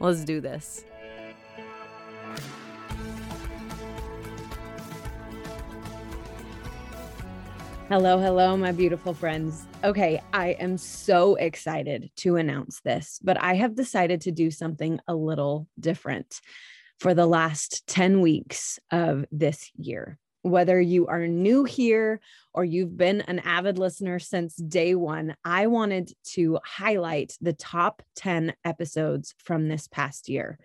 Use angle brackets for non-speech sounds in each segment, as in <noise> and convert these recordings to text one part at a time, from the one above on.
Let's do this. Hello, hello, my beautiful friends. Okay, I am so excited to announce this, but I have decided to do something a little different for the last 10 weeks of this year. Whether you are new here or you've been an avid listener since day one, I wanted to highlight the top 10 episodes from this past year.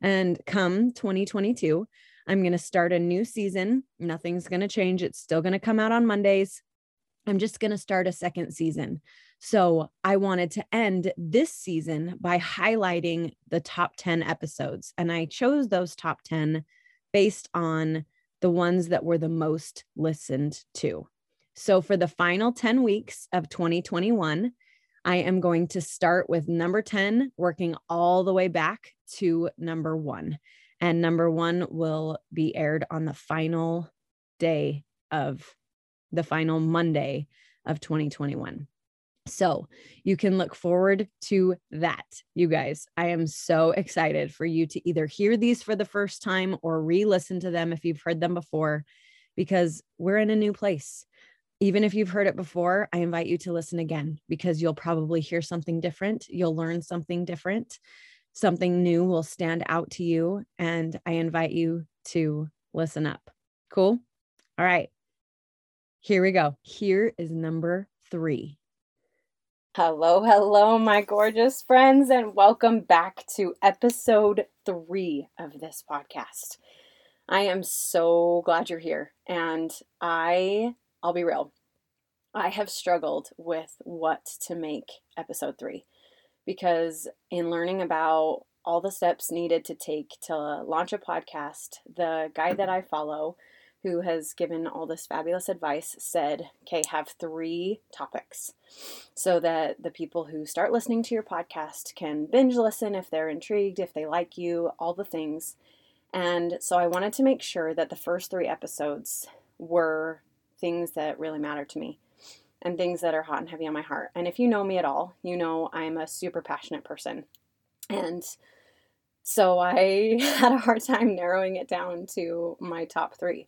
And come 2022, I'm going to start a new season. Nothing's going to change. It's still going to come out on Mondays. I'm just going to start a second season. So I wanted to end this season by highlighting the top 10 episodes. And I chose those top 10 based on the ones that were the most listened to. So for the final 10 weeks of 2021, I am going to start with number 10, working all the way back to number one. And number one will be aired on the final day of the final Monday of 2021. So you can look forward to that, you guys. I am so excited for you to either hear these for the first time or re listen to them if you've heard them before, because we're in a new place. Even if you've heard it before, I invite you to listen again because you'll probably hear something different. You'll learn something different. Something new will stand out to you. And I invite you to listen up. Cool? All right. Here we go. Here is number three. Hello, hello, my gorgeous friends, and welcome back to episode three of this podcast. I am so glad you're here, and I, I'll be real, I have struggled with what to make episode three because in learning about all the steps needed to take to launch a podcast, the guy that I follow, who has given all this fabulous advice, said, okay, have three topics so that the people who start listening to your podcast can binge listen if they're intrigued, if they like you, all the things. And so I wanted to make sure that the first three episodes were things that really matter to me and things that are hot and heavy on my heart. And if you know me at all, you know I'm a super passionate person. And so I <laughs> had a hard time narrowing it down to my top three.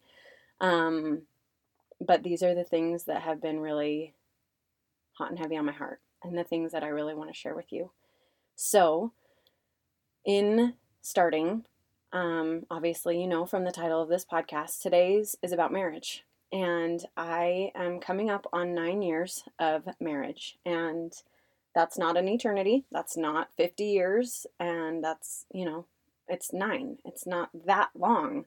Um, but these are the things that have been really hot and heavy on my heart and the things that I really want to share with you. So, in starting, um, obviously, you know from the title of this podcast, today's is about marriage. And I am coming up on nine years of marriage. And that's not an eternity. That's not 50 years. And that's, you know, it's nine. It's not that long.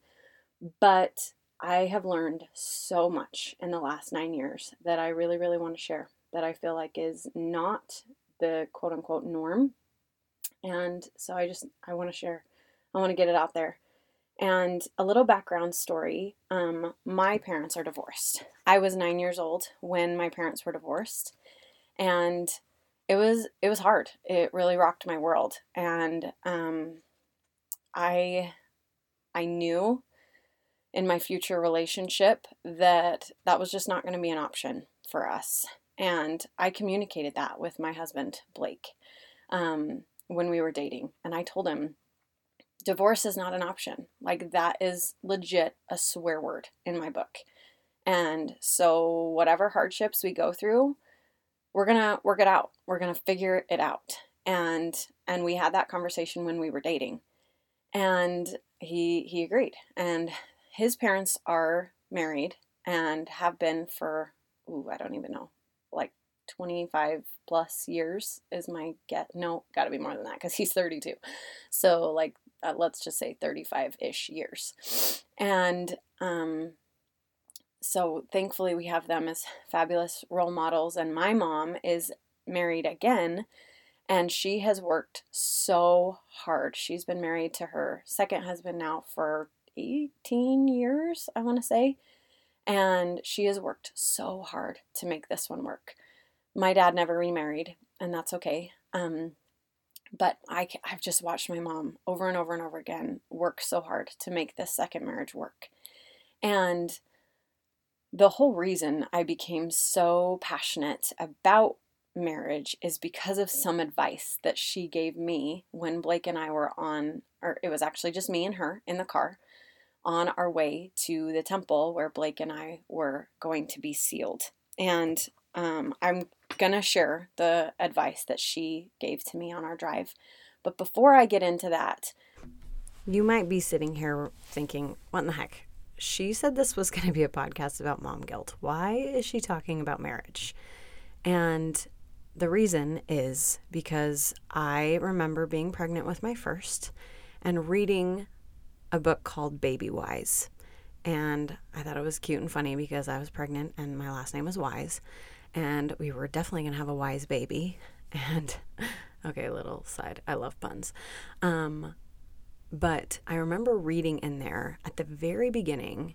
But I have learned so much in the last nine years that I really, really want to share that I feel like is not the quote unquote norm. And so I just, I want to share, I want to get it out there. And a little background story um, my parents are divorced. I was nine years old when my parents were divorced. And it was it was hard. It really rocked my world, and um, I I knew in my future relationship that that was just not going to be an option for us. And I communicated that with my husband, Blake, um, when we were dating. And I told him, divorce is not an option. Like, that is legit a swear word in my book. And so, whatever hardships we go through, we're going to work it out. We're going to figure it out. And and we had that conversation when we were dating. And he he agreed. And his parents are married and have been for ooh, I don't even know, like 25 plus years is my get. No, got to be more than that because he's 32. So like uh, let's just say 35 ish years, and um, so thankfully we have them as fabulous role models. And my mom is married again, And she has worked so hard. She's been married to her second husband now for 18 years, I want to say. And she has worked so hard to make this one work. My dad never remarried, and that's okay. Um, but I, I've just watched my mom over and over and over again work so hard to make this second marriage work. And the whole reason I became so passionate about marriage is because of some advice that she gave me when Blake and I were on, or it was actually just me and her in the car on our way to the temple where Blake and I were going to be sealed. And um, I'm going to share the advice that she gave to me on our drive. But before I get into that, you might be sitting here thinking, what in the heck? she said this was going to be a podcast about mom guilt. Why is she talking about marriage? And the reason is because I remember being pregnant with my first and reading a book called Baby Wise. And I thought it was cute and funny because I was pregnant and my last name was Wise. And we were definitely going to have a wise baby. <laughs> And okay, little side. I love puns. Um, but I remember reading in there at the very beginning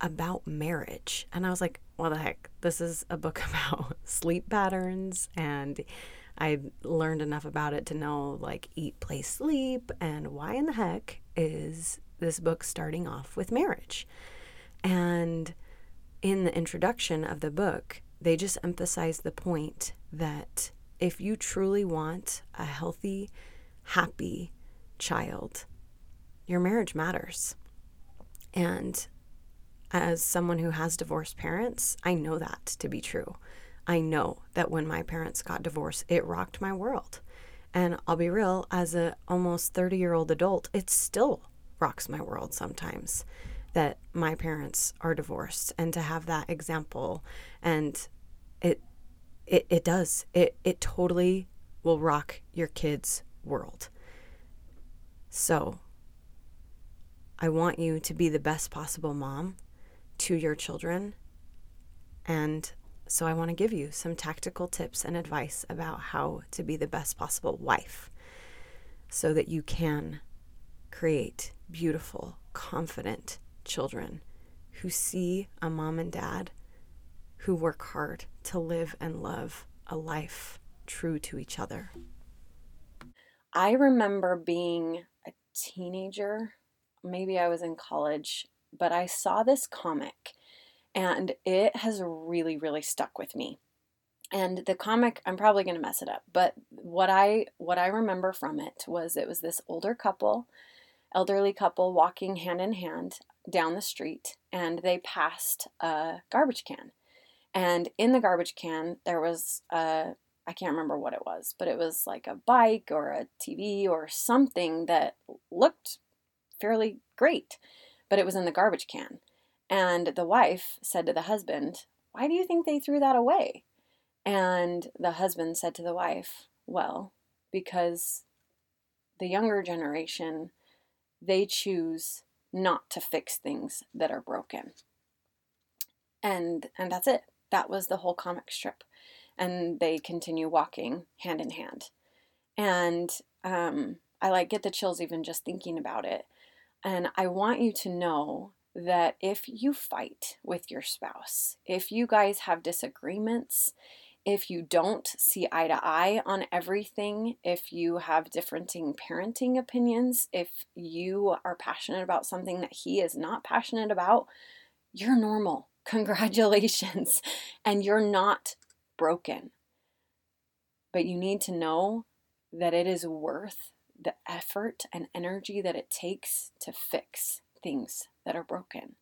about marriage. And I was like, what the heck? This is a book <laughs> about sleep patterns. And I learned enough about it to know like eat, play, sleep. And why in the heck is this book starting off with marriage? And in the introduction of the book, they just emphasize the point that if you truly want a healthy, happy child, your marriage matters. And as someone who has divorced parents, I know that to be true. I know that when my parents got divorced, it rocked my world. And I'll be real, as a almost 30-year-old adult, it still rocks my world sometimes that my parents are divorced and to have that example and it it, it does. It it totally will rock your kids' world. So I want you to be the best possible mom to your children. And so I want to give you some tactical tips and advice about how to be the best possible wife so that you can create beautiful, confident children who see a mom and dad who work hard to live and love a life true to each other. I remember being a teenager maybe I was in college, but I saw this comic and it has really, really stuck with me. And the comic, I'm probably going to mess it up, but what I what I remember from it was it was this older couple, elderly couple walking hand in hand down the street and they passed a garbage can. And in the garbage can there was a I can't remember what it was, but it was like a bike or a TV or something that looked fairly great, but it was in the garbage can. And the wife said to the husband, Why do you think they threw that away? And the husband said to the wife, Well, because the younger generation, they choose not to fix things that are broken. And and that's it. That was the whole comic strip. And they continue walking hand in hand. And um, I like get the chills even just thinking about it and I want you to know that if you fight with your spouse, if you guys have disagreements, if you don't see eye to eye on everything, if you have differing parenting opinions, if you are passionate about something that he is not passionate about, you're normal. <laughs> Congratulations. And you're not broken. But you need to know that it is worth the effort and energy that it takes to fix things that are broken.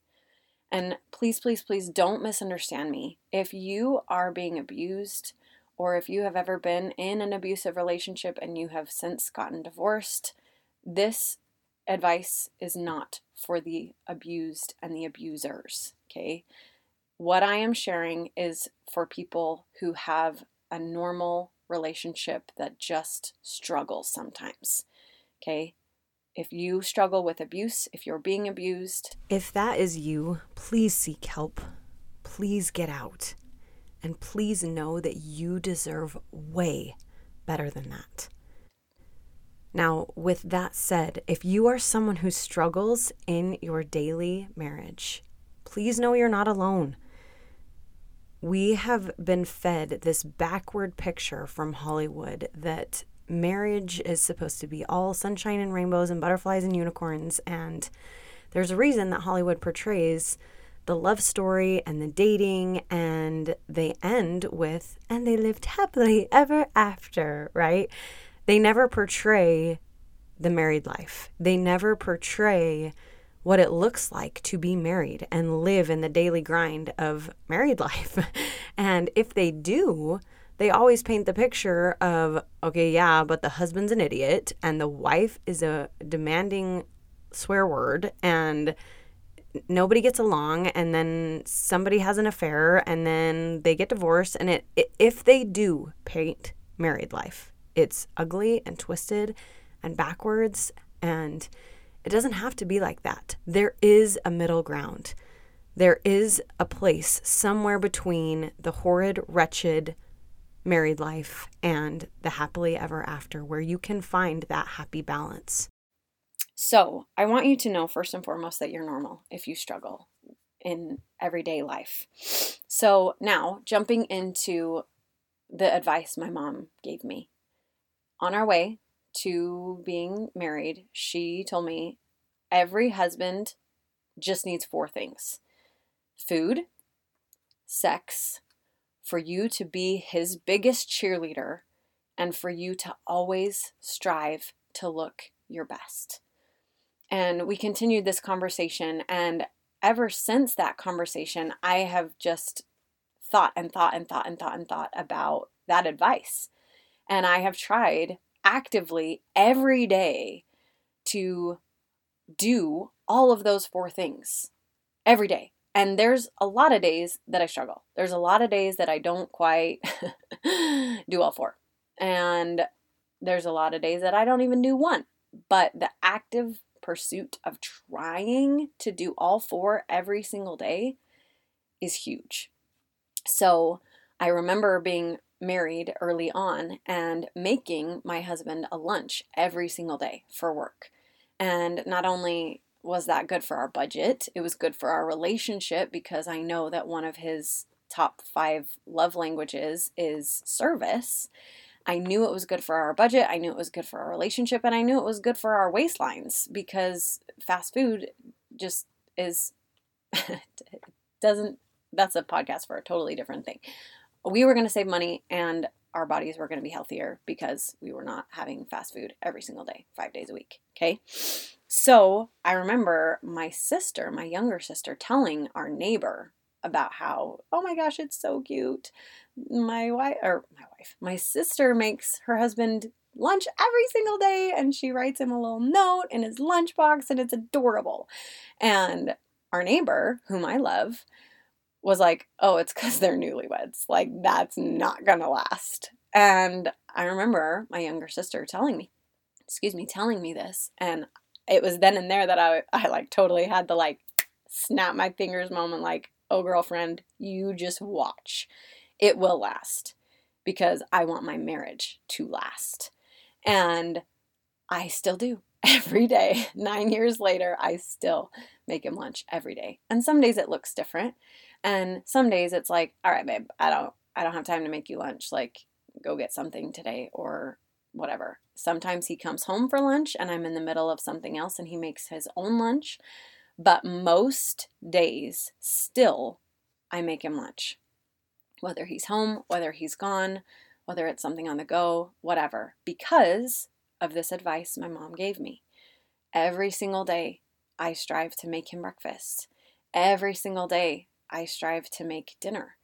And please, please, please don't misunderstand me. If you are being abused, or if you have ever been in an abusive relationship and you have since gotten divorced, this advice is not for the abused and the abusers, okay? What I am sharing is for people who have a normal relationship that just struggles sometimes. Okay? If you struggle with abuse, if you're being abused, if that is you, please seek help. Please get out. And please know that you deserve way better than that. Now, with that said, if you are someone who struggles in your daily marriage, please know you're not alone. We have been fed this backward picture from Hollywood that marriage is supposed to be all sunshine and rainbows and butterflies and unicorns. And there's a reason that Hollywood portrays the love story and the dating, and they end with, and they lived happily ever after, right? They never portray the married life. They never portray what it looks like to be married and live in the daily grind of married <laughs> life. and if they do, they always paint the picture of, okay, yeah, but the husband's an idiot and the wife is a demanding swear word and nobody gets along and then somebody has an affair and then they get divorced and it, it if they do paint married life it's ugly and twisted and backwards and it doesn't have to be like that. There is a middle ground. There is a place somewhere between the horrid wretched married life and the happily ever after where you can find that happy balance so, I want you to know first and foremost that you're normal if you struggle in everyday life. So, now jumping into the advice my mom gave me. On our way to being married, she told me every husband just needs four things food, sex, for you to be his biggest cheerleader, and for you to always strive to look your best. And we continued this conversation. And ever since that conversation, I have just thought and thought and thought and thought and thought about that advice. And I have tried actively every day to do all of those four things every day. And there's a lot of days that I struggle. There's a lot of days that I don't quite <laughs> do all four. And there's a lot of days that I don't even do one. But the active pursuit of trying to do all four every single day is huge. So I remember being married early on and making my husband a lunch every single day for work. And not only was that good for our budget, it was good for our relationship because I know that one of his top five love languages is service. I knew it was good for our budget, I knew it was good for our relationship, and I knew it was good for our waistlines because fast food just is <laughs> doesn't that's a podcast for a totally different thing. We were going to save money and our bodies were going to be healthier because we were not having fast food every single day, 5 days a week, okay? So, I remember my sister, my younger sister telling our neighbor about how, oh my gosh, it's so cute. My wife, or my wife, my sister makes her husband lunch every single day and she writes him a little note in his lunchbox and it's adorable. And our neighbor, whom I love, was like, oh, it's because they're newlyweds. Like, that's not gonna last. And I remember my younger sister telling me, excuse me, telling me this. And it was then and there that I, <laughs> I like totally had the like snap my fingers moment, like, oh, girlfriend, you just watch. It will last because I want my marriage to last. And I still do <laughs> every day. <laughs> Nine years later, I still make him lunch every day. And some days it looks different. And some days it's like, all right, babe, I don't I don't have time to make you lunch. Like, go get something today or whatever. Sometimes he comes home for lunch and I'm in the middle of something else and he makes his own lunch. But most days, still, I make him lunch. Whether he's home, whether he's gone, whether it's something on the go, whatever, because of this advice my mom gave me. Every single day, I strive to make him breakfast. Every single day, I strive to make dinner.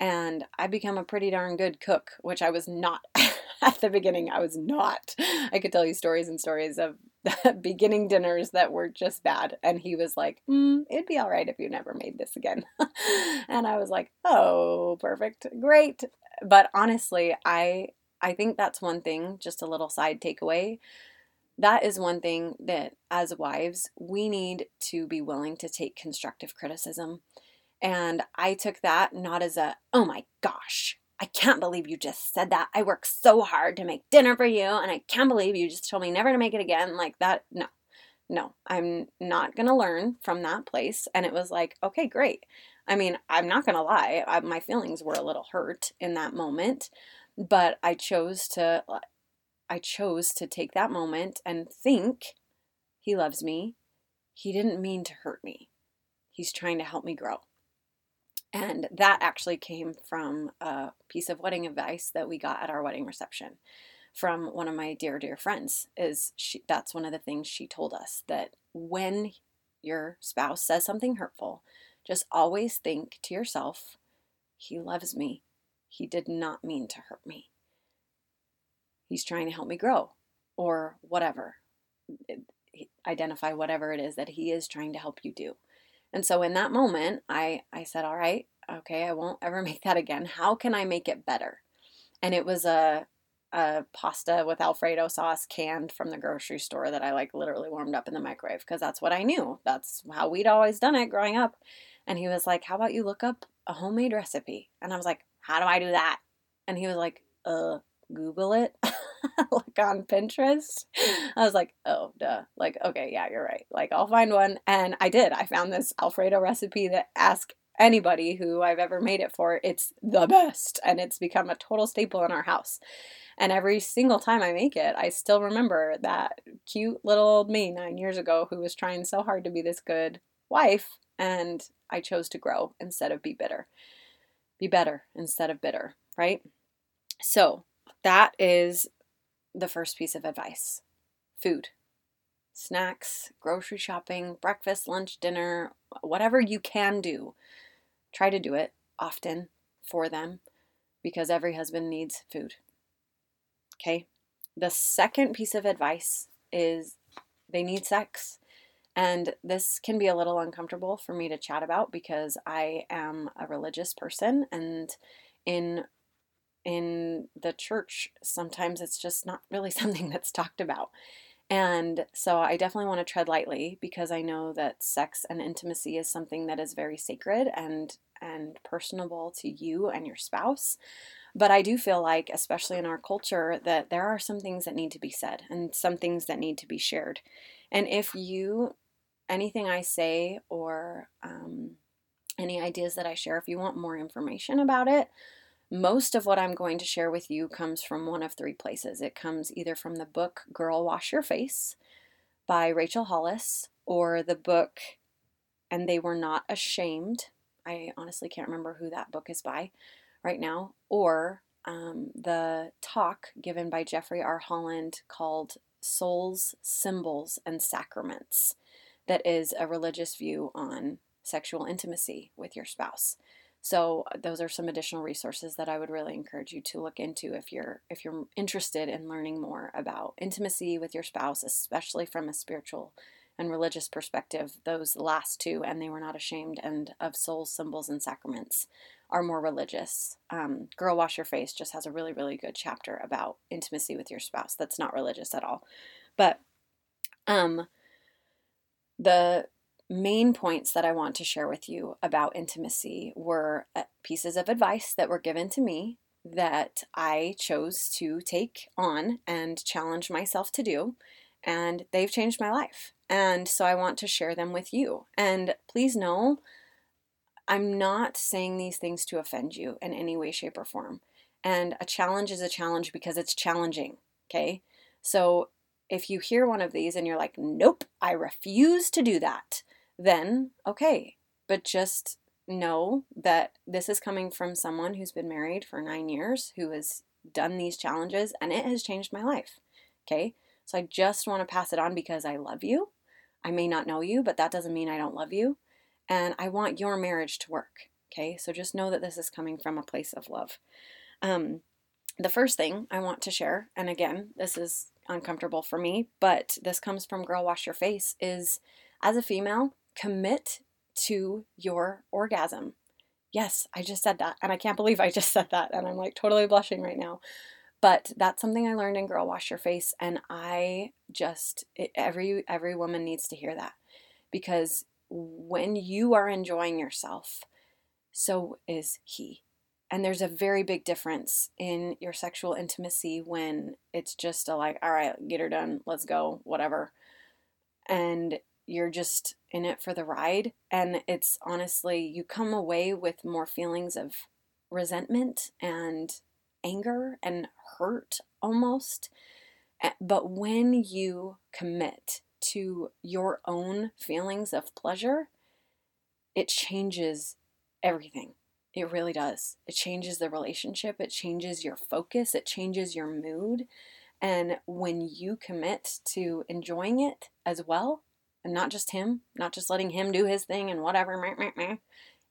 And I become a pretty darn good cook, which I was not <laughs> <laughs> at the beginning. I was not. I could tell you stories and stories of <laughs> beginning dinners that were just bad. And he was like, mm, it'd be all right if you never made this again. <laughs> and I was like, oh, perfect. Great. But honestly, I I think that's one thing, just a little side takeaway. That is one thing that as wives, we need to be willing to take constructive criticism. And I took that not as a, oh my gosh, I can't believe you just said that. I worked so hard to make dinner for you, and I can't believe you just told me never to make it again. Like that, no, no, I'm not going to learn from that place. And it was like, okay, great. I mean, I'm not going to lie, I, my feelings were a little hurt in that moment, but I chose to. I chose to take that moment and think he loves me. He didn't mean to hurt me. He's trying to help me grow. And that actually came from a piece of wedding advice that we got at our wedding reception from one of my dear dear friends is she that's one of the things she told us that when your spouse says something hurtful, just always think to yourself, he loves me. He did not mean to hurt me. He's trying to help me grow or whatever. Identify whatever it is that he is trying to help you do. And so in that moment, I, I said, All right, okay, I won't ever <laughs> make that again. How can I make it better? And it was a, a pasta with Alfredo sauce canned from the grocery store that I like literally warmed up in the microwave because that's what I knew. That's how we'd always done it growing up. And he was like, How about you look up a homemade recipe? And I was like, How do I do that? And he was like, Uh, Google it. <laughs> <laughs> like on Pinterest. I was like, oh, duh. Like, okay, yeah, you're right. Like, I'll find one. And I did. I found this Alfredo recipe that ask anybody who I've ever made it for. It's the best. And it's become a total staple in our house. And every single time I make it, I still remember that cute little old me nine years ago who was trying so hard to be this good wife. And I chose to grow instead of be bitter. Be better instead of bitter, right? So that is the first piece of advice food, snacks, grocery shopping, breakfast, lunch, dinner, whatever you can do. Try to do it often for them because every husband needs food. Okay? The second piece of advice is they need sex. And this can be a little uncomfortable for me to chat about because I am a religious person and in in the church, sometimes it's just not really <laughs> something that's talked about. And so I definitely want to tread lightly because I know that sex and intimacy is something that is very sacred and and personable to you and your spouse. But I do feel like, especially in our culture, that there are some things that need to be said and some things that need to be shared. And if you, anything I say or um, any ideas that I share, if you want more information about it, most of what I'm going to share with you comes from one of three places. It comes either from the book Girl Wash Your Face by Rachel Hollis or the book And They Were Not Ashamed. I honestly can't remember who that book is by right now. Or um, the talk given by Jeffrey R. Holland called Souls, Symbols, and Sacraments, that is a religious view on sexual intimacy with your spouse. So uh, those are some additional resources that I would really encourage you to look into if you're if you're interested in learning more about intimacy with your spouse, especially from a spiritual and religious perspective. Those last two, and they were not ashamed, and of souls, symbols, and sacraments, are more religious. Um, Girl Wash Your Face just has a really really good chapter about intimacy with your spouse. That's not religious at all, but um, the main points that I want to share with you about intimacy were uh, pieces of advice that were given to me that I chose to take on and challenge myself to do. And they've changed my life. And so I want to share them with you. And please know, I'm not saying these things to offend you in any way, shape, or form. And a challenge is a challenge because it's challenging. Okay. So if you hear one of these and you're like, nope, I refuse to do that, then okay. But just know that this is coming from someone who's been married for nine years, who has done these challenges, and it has changed my life. Okay. So I just want to pass it on because I love you. I may not know you, but that doesn't mean I don't love you. And I want your marriage to work. Okay. So just know that this is coming from a place of love. Um, the first thing I want to share, and again, this is uncomfortable for me, but this comes from Girl Wash Your Face, is as a female, commit to your orgasm. Yes, I just said that, and I can't believe I just <laughs> said that, and I'm like totally blushing right now. But that's something I learned in Girl Wash Your Face, and I just it, every every woman needs to hear that because when you are enjoying yourself, so is he. And there's a very big difference in your sexual intimacy when it's just a like, all right, get her done, let's go, whatever. And you're just in it for the ride. And it's honestly, you come away with more feelings of resentment and anger and hurt almost. Eh, but when you commit to your own feelings of pleasure, it changes everything. It really does. It changes the relationship, it changes your focus, it changes your mood. And when you commit to enjoying it as well, and not just him, not just letting him do his thing and whatever, meh, meh, meh,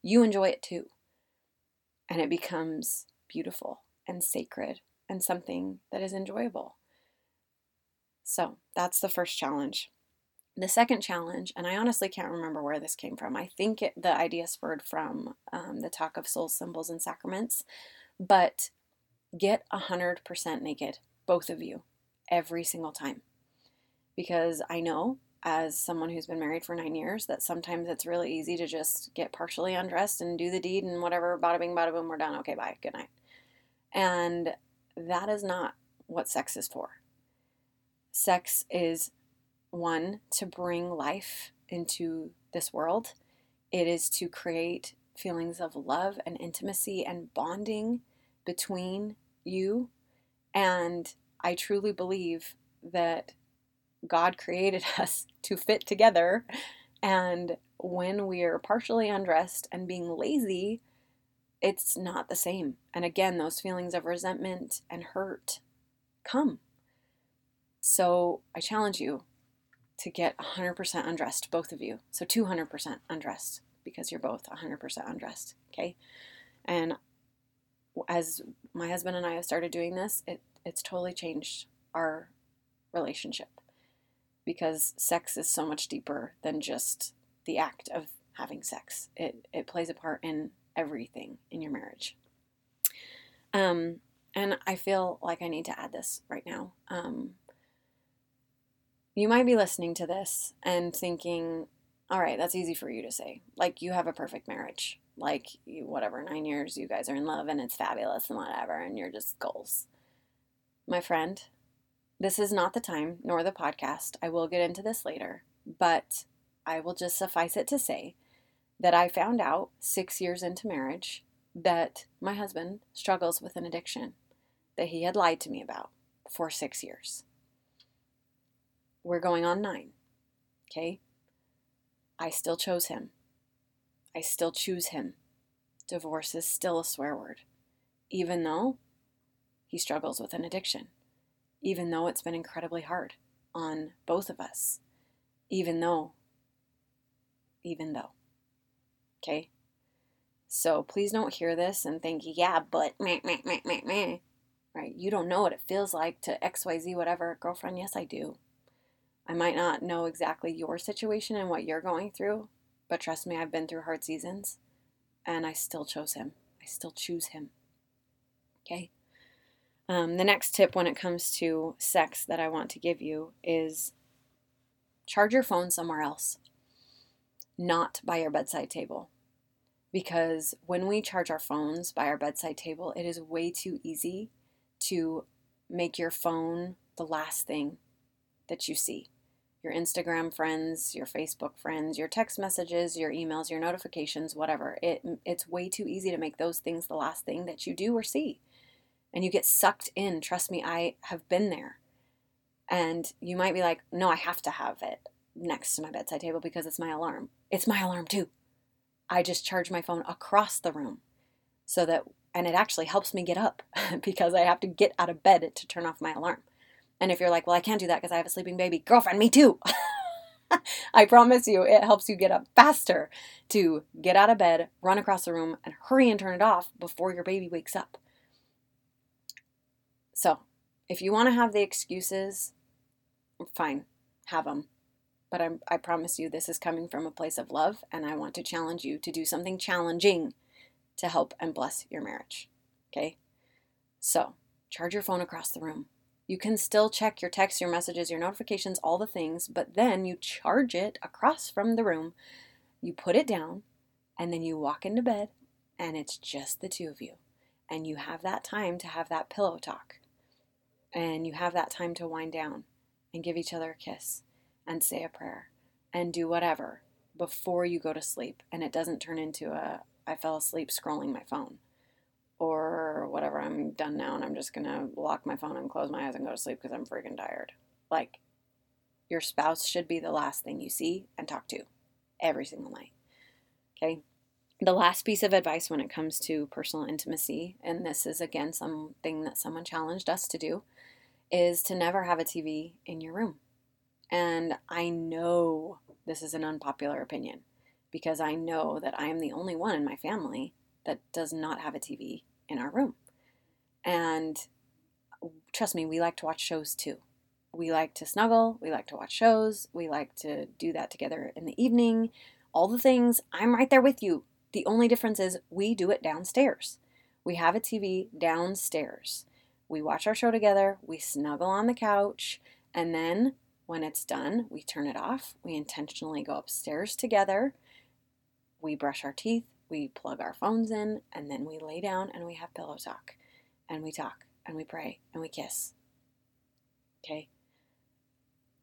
you enjoy it too. And it becomes beautiful and sacred and something that is enjoyable. So that's the first challenge. The second challenge, and I honestly can't remember where this came from. I think it, the idea spurred from um, the talk of souls, symbols, and sacraments, but get 100% naked, both of you, every single time. Because I know, as someone who's been married for nine years, that sometimes it's really easy to just get partially undressed and do the deed and whatever, bada bing, bada boom, we're done. Okay, bye, good night. And that is not what sex is for. Sex is one, to bring life into this world, it is to create feelings of love and intimacy and bonding between you. And I truly believe that God created <laughs> us to fit together. And when we are partially undressed and being lazy, it's not the same. And again, those feelings of resentment and hurt come. So I challenge you to get 100% undressed, both of you. So 200% undressed because you're both 100% undressed. Okay. And as my husband and I have started doing this, it, it's totally changed our relationship because sex is so much deeper than just the act of having sex. It, it plays a part in everything in your marriage. Um, and I feel like I need to add this right now. Um, you might be listening to this and thinking, all right, that's easy for you to say. Like, you have a perfect marriage. Like, you, whatever, nine years, you guys are in love and it's fabulous and whatever, and you're just goals. My friend, this is not the time nor the podcast. I will get into this later, but I will just suffice it to say that I found out six years into marriage that my husband struggles with an addiction that he had lied to me about for six years. We're going on nine. Okay? I still chose him. I still choose him. Divorce is still a swear word, even though he struggles with an addiction, even though it's been incredibly hard on both of us, even though, even though. Okay? So please don't hear this and think, yeah, but meh, meh, meh, meh, meh. Right? You don't know what it feels like to XYZ, whatever. Girlfriend, yes, I do. I might not know exactly your situation and what you're going through, but trust me, I've been through hard seasons and I still chose him. I still choose him. Okay? Um, the next tip when it comes to sex that I want to give you is charge your phone somewhere else, not by your bedside table because when we charge our phones by our bedside table, it is way too easy to make your phone the last thing that you see. Your Instagram friends, your Facebook friends, your text messages, your emails, your notifications, whatever. It it's way too easy to make those things the last thing that you do or see. And you get sucked in. Trust me, I have been there. And you might be like, "No, I have to have it next to my bedside table because it's my alarm." It's my alarm too. I just charge my phone across the room so that, and it actually helps me get up <laughs> because I have to get out of bed to turn off my alarm. And if you're like, well, I can't do that because I have a sleeping baby, girlfriend, me too. <laughs> I promise you, it helps you get up faster to get out of bed, run across the room, and hurry and turn it off before your baby wakes up. So, if you want to have the excuses, fine, have them. But I'm, I promise you, this is coming from a place of love, and I want to challenge you to do something challenging to help and bless your marriage. Okay? So, charge your phone across the room. You can still check your texts, your messages, your notifications, all the things, but then you charge it across from the room. You put it down, and then you walk into bed, and it's just the two of you. and you have that time to have that pillow talk and you have that time to wind down and give each other a kiss and say a prayer and do whatever before you go to sleep and it doesn't turn into a I fell asleep scrolling my phone or whatever I'm done now and I'm just going to lock my phone and close my eyes and go to sleep because I'm freaking tired. Like your spouse should be the last thing you see and talk to every single night. Okay? The last piece of advice when it comes to personal intimacy, and this is again something that someone challenged us to do, is to never have a TV in your room. And I know this is an unpopular opinion because I know that I am the only one in my family that does not have a TV in our room. And trust me, we like to watch shows too. We like to snuggle, we like to watch shows, we like to do that together in the evening. All the things, I'm right there with you. The only difference is we do it downstairs. We have a TV downstairs. We watch our show together, we snuggle on the couch, and then when it's done, we turn it off. We intentionally go upstairs together. We brush our teeth, we plug our phones in, and then we lay down and we have pillow talk. And we talk and we pray and we kiss. Okay?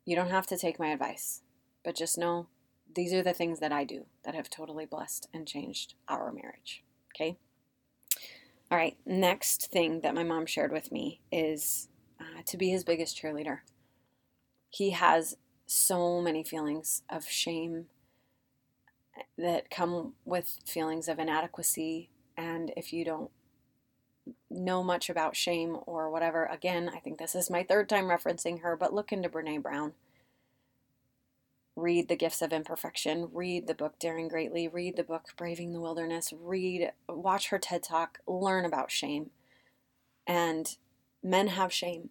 You don't have to take my advice, but just know these are the things that I do that have totally blessed and changed our marriage. Okay? All right, next thing that my mom shared with me is uh, to be his biggest cheerleader. He has so many feelings of shame that come with feelings of inadequacy. And if you don't know much about shame or whatever, again, I think this is my third time referencing her, but look into Brene Brown read The Gifts of Imperfection, read the book Daring Greatly, read the book Braving the Wilderness, read, watch her TED Talk, learn about shame. And men have shame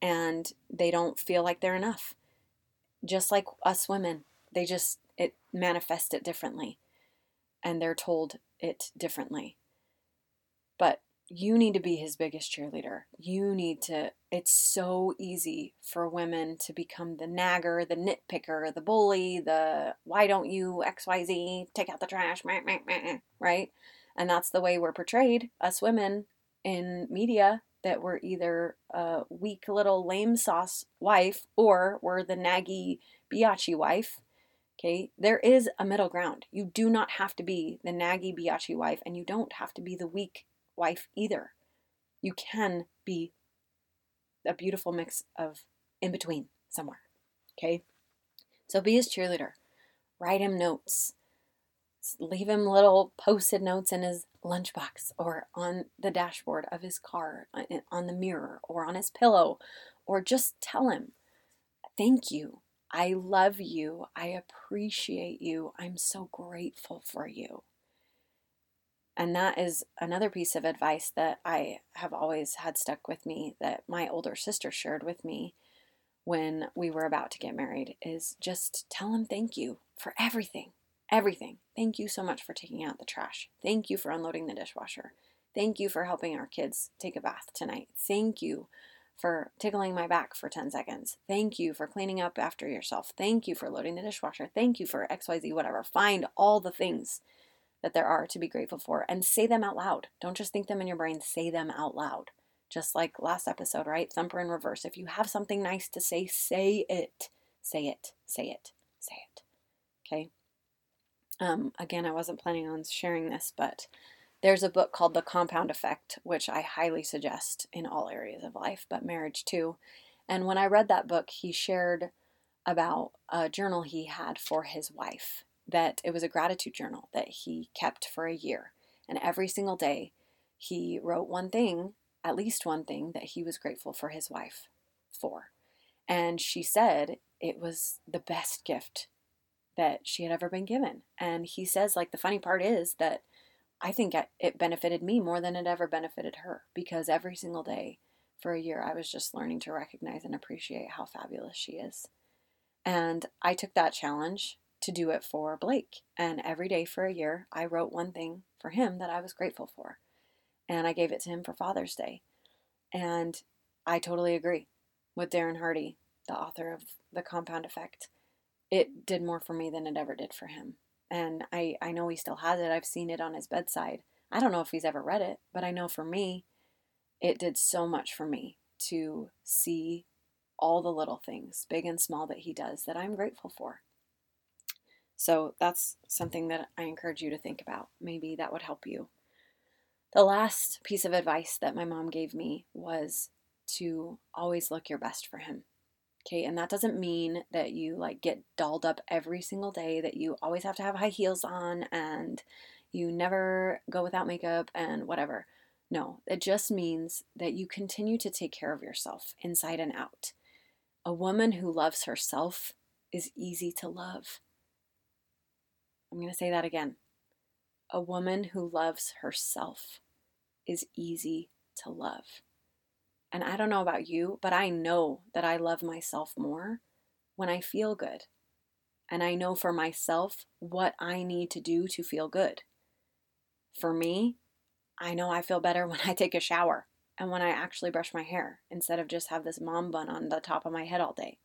and they don't feel like they're enough. Just like us women, they just, it manifests it differently and they're told it differently. But you need to be his biggest cheerleader. You need to, it's so easy for women to become the nagger, the nitpicker, the bully, the why don't you XYZ, take out the trash, right? And that's the way we're portrayed, us women in media, that we're either a weak little lame sauce wife or we're the naggy biatchy wife. Okay, there is a middle ground. You do not have to be the naggy biatchy wife, and you don't have to be the weak wife either. You can be a beautiful mix of in between somewhere. Okay? So be his cheerleader. Write him notes. Leave him little posted notes in his lunchbox or on the dashboard of his car, uh, on the mirror, or on his pillow, or just tell him, Thank you. I love you. I appreciate you. I'm so grateful for you. And that is another piece of advice that I have always had stuck with me that my older sister shared with me when we were about to get married is just tell him thank you for everything. Everything. Thank you so much for taking out the trash. Thank you for unloading the dishwasher. Thank you for helping our kids take a bath tonight. Thank you for tickling my back for 10 seconds. Thank you for cleaning up after yourself. Thank you for loading the dishwasher. Thank you for XYZ, whatever. Find all the things that there are to be grateful for and say them out loud. Don't just think them in your brain, say them out loud. Just like last episode, right? Thumper in reverse. If you have something nice to say, say it. Say it. Say it. Say it. Okay? Um, again, I wasn't planning on sharing this, but there's a book called The Compound Effect, which I highly suggest in all areas of life, but marriage too. And when I read that book, he shared about a journal he had for his wife that it was a gratitude journal that he kept for a year. And every single day, he wrote one thing, at least one thing, that he was grateful for his wife for. And she said it was the best gift that she had ever been given. And he says, like, the funny part is that I think it benefited me more than it ever benefited her because every single day for a year, I was just learning to recognize and appreciate how fabulous she is. And I took that challenge to do it for Blake. And every day for a year, I wrote one thing for him that I was grateful for. And I gave it to him for Father's Day. And I totally agree with Darren Hardy, the author of The Compound Effect. It did more for me than it ever did for him. And I, I know he still has it. I've seen it on his bedside. I don't know if he's ever read it, but I know for me, it did so much for me to see all the little things, big and small, that he does that I'm grateful for. So that's something that I encourage you to think about. Maybe that would help you. The last piece of advice that my mom gave me was to always look your best for him. Okay, and that doesn't mean that you like get dolled up every single day, that you always have to have high heels on and you never go without makeup and whatever. No, it just means that you continue to take care of yourself inside and out. A woman who loves herself is easy to love. I'm going to say that again. A woman who loves herself is easy to love. And I don't know about you, but I know that I love myself more when I feel good. And I know for myself what I need to do to feel good. For me, I know I feel better <laughs> when I take a shower and when I actually brush my hair instead of just have this mom bun on the top of my head all day.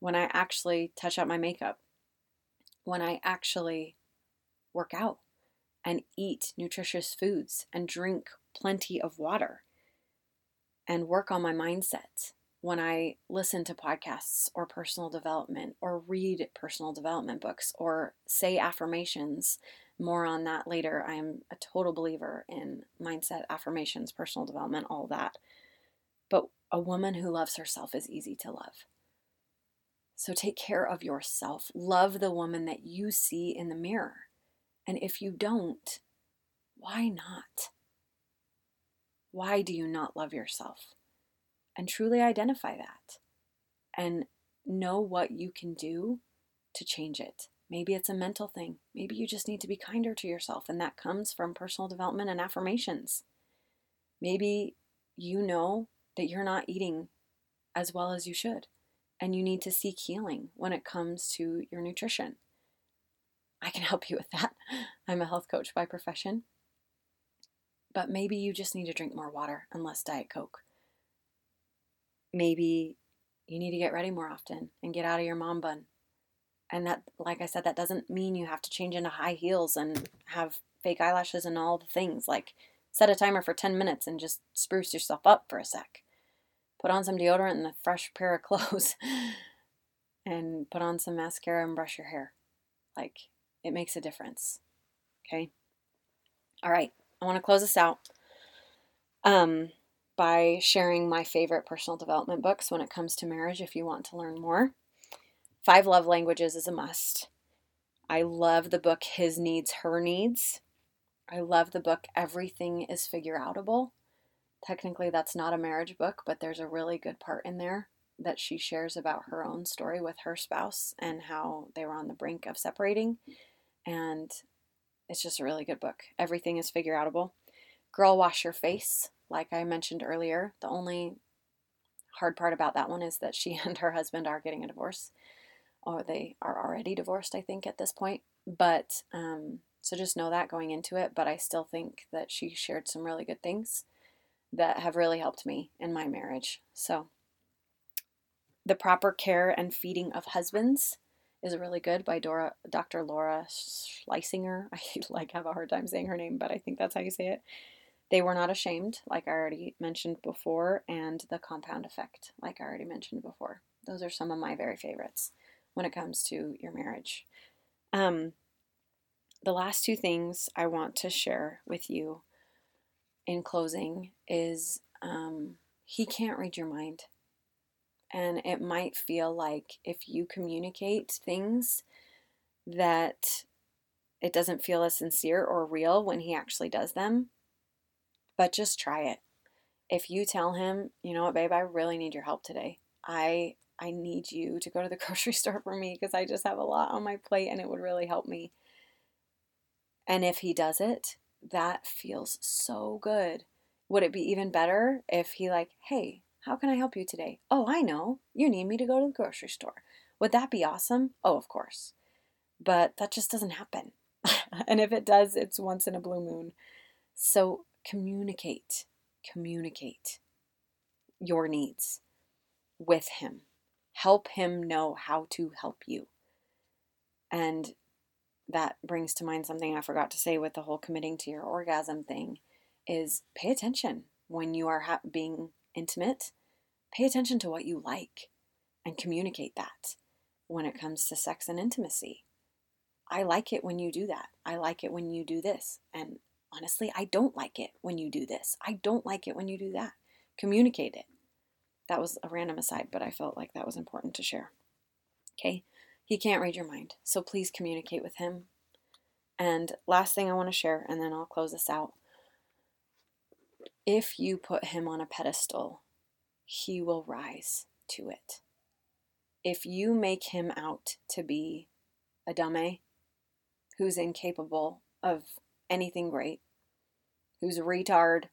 When I actually touch up my makeup. When I actually work out and eat nutritious foods and drink plenty of water and work on my mindset when I listen to podcasts or personal development or read personal development books or say affirmations. More on that later. I am a total believer in mindset, affirmations, personal development, all that. But a woman who loves herself is easy to love. So take care of yourself. Love the woman that you see in the mirror. And if you don't, why not? Why do you not love yourself? And truly identify that and know what you can do to change it. Maybe it's a mental thing. Maybe you just need to be kinder to yourself, and that comes from personal development and affirmations. Maybe you know that you're not eating as well as you should, and you need to seek healing when it comes to your nutrition. I can help you with that. <laughs> I'm a health coach by profession, but maybe you just need to drink more water and less Diet Coke. Maybe you need to get ready more often and get out of your mom bun. And that, like I said, that doesn't mean you have to change into high heels and have fake eyelashes and all the things. Like, set a timer for 10 minutes and just spruce yourself up for a sec. Put on some deodorant and a fresh <laughs> pair of clothes and put on some mascara and brush your hair. Like, it makes a difference. Okay? All right. I want to close this out um, by sharing my favorite personal development books when it comes to marriage if you want to learn more. Five Love Languages is a must. I love the book His Needs, Her Needs. I love the book Everything is Figure Outable. Technically, that's not a marriage book, but there's a really good part in there that she shares about her own story with her spouse and how they were on the brink of separating. And it's just a really good book. Everything is figure outable. Girl Wash Your Face, like I mentioned earlier, the only hard part about that one is that she <laughs> and her husband are getting a divorce, or they are already divorced, I think, at this point. But um, so just know that going into it. But I still think that she shared some really good things that have really helped me in my marriage. So, the proper care and feeding of husbands is really good by Dora, Dr. Laura Schlesinger. <laughs> I like have a hard time saying her name, but I think that's how you say it. They were not ashamed, like I already mentioned before, and the compound effect, like I already mentioned before. Those are some of my very favorites when it comes to your marriage. Um, the last two things I want to share with you in closing is um, he can't read your mind. And it might feel like if you communicate things that it doesn't feel as sincere or real when he actually does them. But just try it. If you tell him, you know what, babe, I really need your help today. I I need you to go to the <laughs> grocery store for me because I just have a lot on my plate and it would really help me. And if he does it, that feels so good. Would it be even better if he like, "Hey, how can I help you today? Oh, I know. You need me to go to the grocery store. Would that be awesome? Oh, of course. But that just doesn't happen. <laughs> and if it does, it's once in a blue moon. So communicate, communicate your needs with him. Help him know how to help you. And that brings to mind something I forgot to say with the whole committing to your orgasm thing is pay attention when you are ha- being intimate. Pay attention to what you like and communicate that when it comes to sex and intimacy. I like it when you do that. I like it when you do this. And honestly, I don't like it when you do this. I don't like it when you do that. Communicate it. That was a random aside, but I felt like that was important to share. Okay? He can't read your mind. So please communicate with him. And last thing I want to share, and then I'll close this out. If you put him on a pedestal, he will rise to it. If you make him out to be a dummy who's incapable of anything great, who's a retard,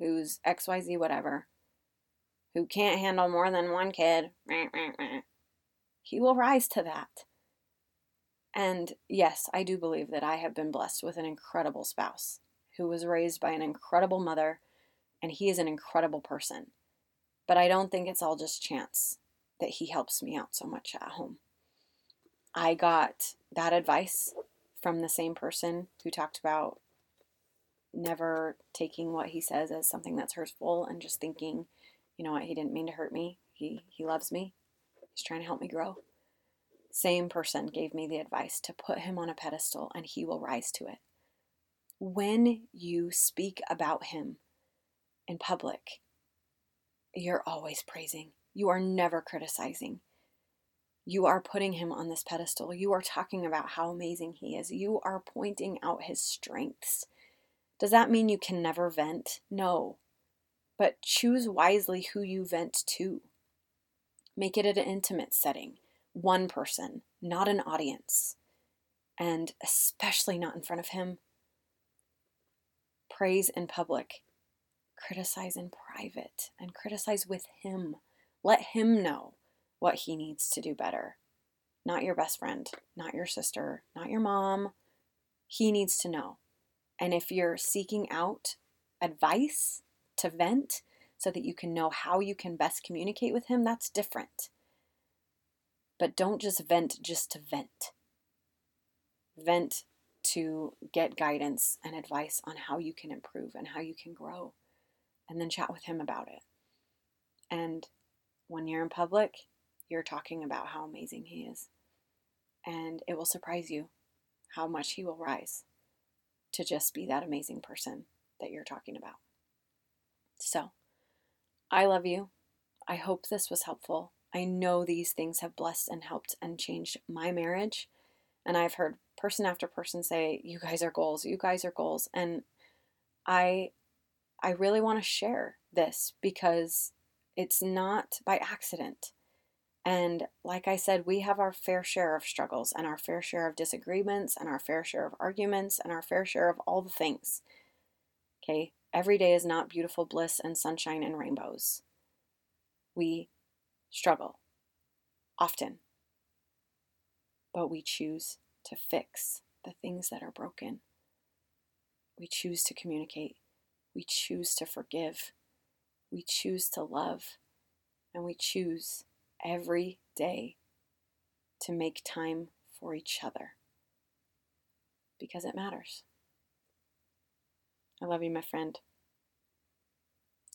who's XYZ, whatever, who can't handle more than one kid, he will rise to that. And yes, I do believe that I have been blessed with an incredible spouse who was raised by an incredible mother, and he is an incredible person. But I don't think it's all just chance that he helps me out so much at home. I got that advice from the same person who talked about never taking what he says as something that's hurtful and just thinking, you know what, he didn't mean to hurt me. He he loves me. He's trying to help me grow. Same person gave me the advice to put him on a pedestal and he will rise to it. When you speak about him in public, you're always praising. You are never criticizing. You are putting him on this pedestal. You are talking about how amazing he is. You are pointing out his strengths. Does that mean you can never vent? No. But choose wisely who you vent to. Make it an intimate setting, one person, not an audience, and especially not in front of him. Praise in public, criticize in private, and criticize with him. Let him know what he needs to do better. Not your best friend, not your sister, not your mom. He needs to know. And if you're seeking out advice to vent so that you can know how you can best communicate with him, that's different. But don't just vent just to vent. Vent to get guidance and advice on how you can improve and how you can grow, and then chat with him about it. And when you're in public, you're talking about how amazing he is. And it will surprise you how much he will rise to just be that amazing person that you're talking about. So, I love you. I hope this was helpful. I know these things have blessed and helped and changed my marriage. And I've heard person after person say, "You guys are goals. You guys are goals." And I I really want to share this because it's not by accident. And like I said, we have our fair share of struggles and our fair share of disagreements and our fair share of arguments and our fair share of all the things. Okay? Every day is not beautiful bliss and sunshine and rainbows. We struggle often, but we choose to fix the things that are broken. We choose to communicate. We choose to forgive. We choose to love. And we choose every day to make time for each other because it matters. I love you, my friend.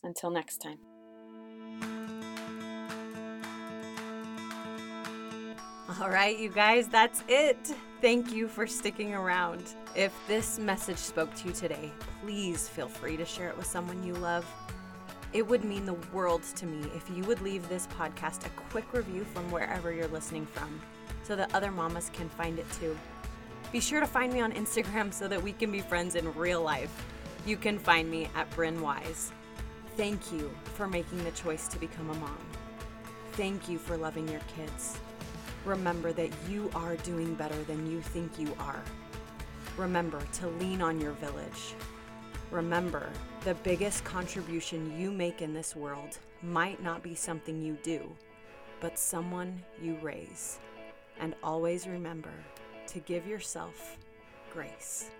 Until next time. All right, you guys, that's it. Thank you for sticking around. If this message spoke to you today, please feel free to share it with someone you love. It would mean the world to me if you would leave this podcast a quick review from wherever you're listening from so that other mamas can find it too. Be sure to find me on Instagram so that we can be friends in real life. You can find me at Bryn Wise. Thank you for making the choice to become a mom. Thank you for loving your kids. Remember that you are doing better than you think you are. Remember to lean on your village. Remember, the biggest contribution you make in this world might not be something you do, but someone you raise. And always remember to give yourself grace.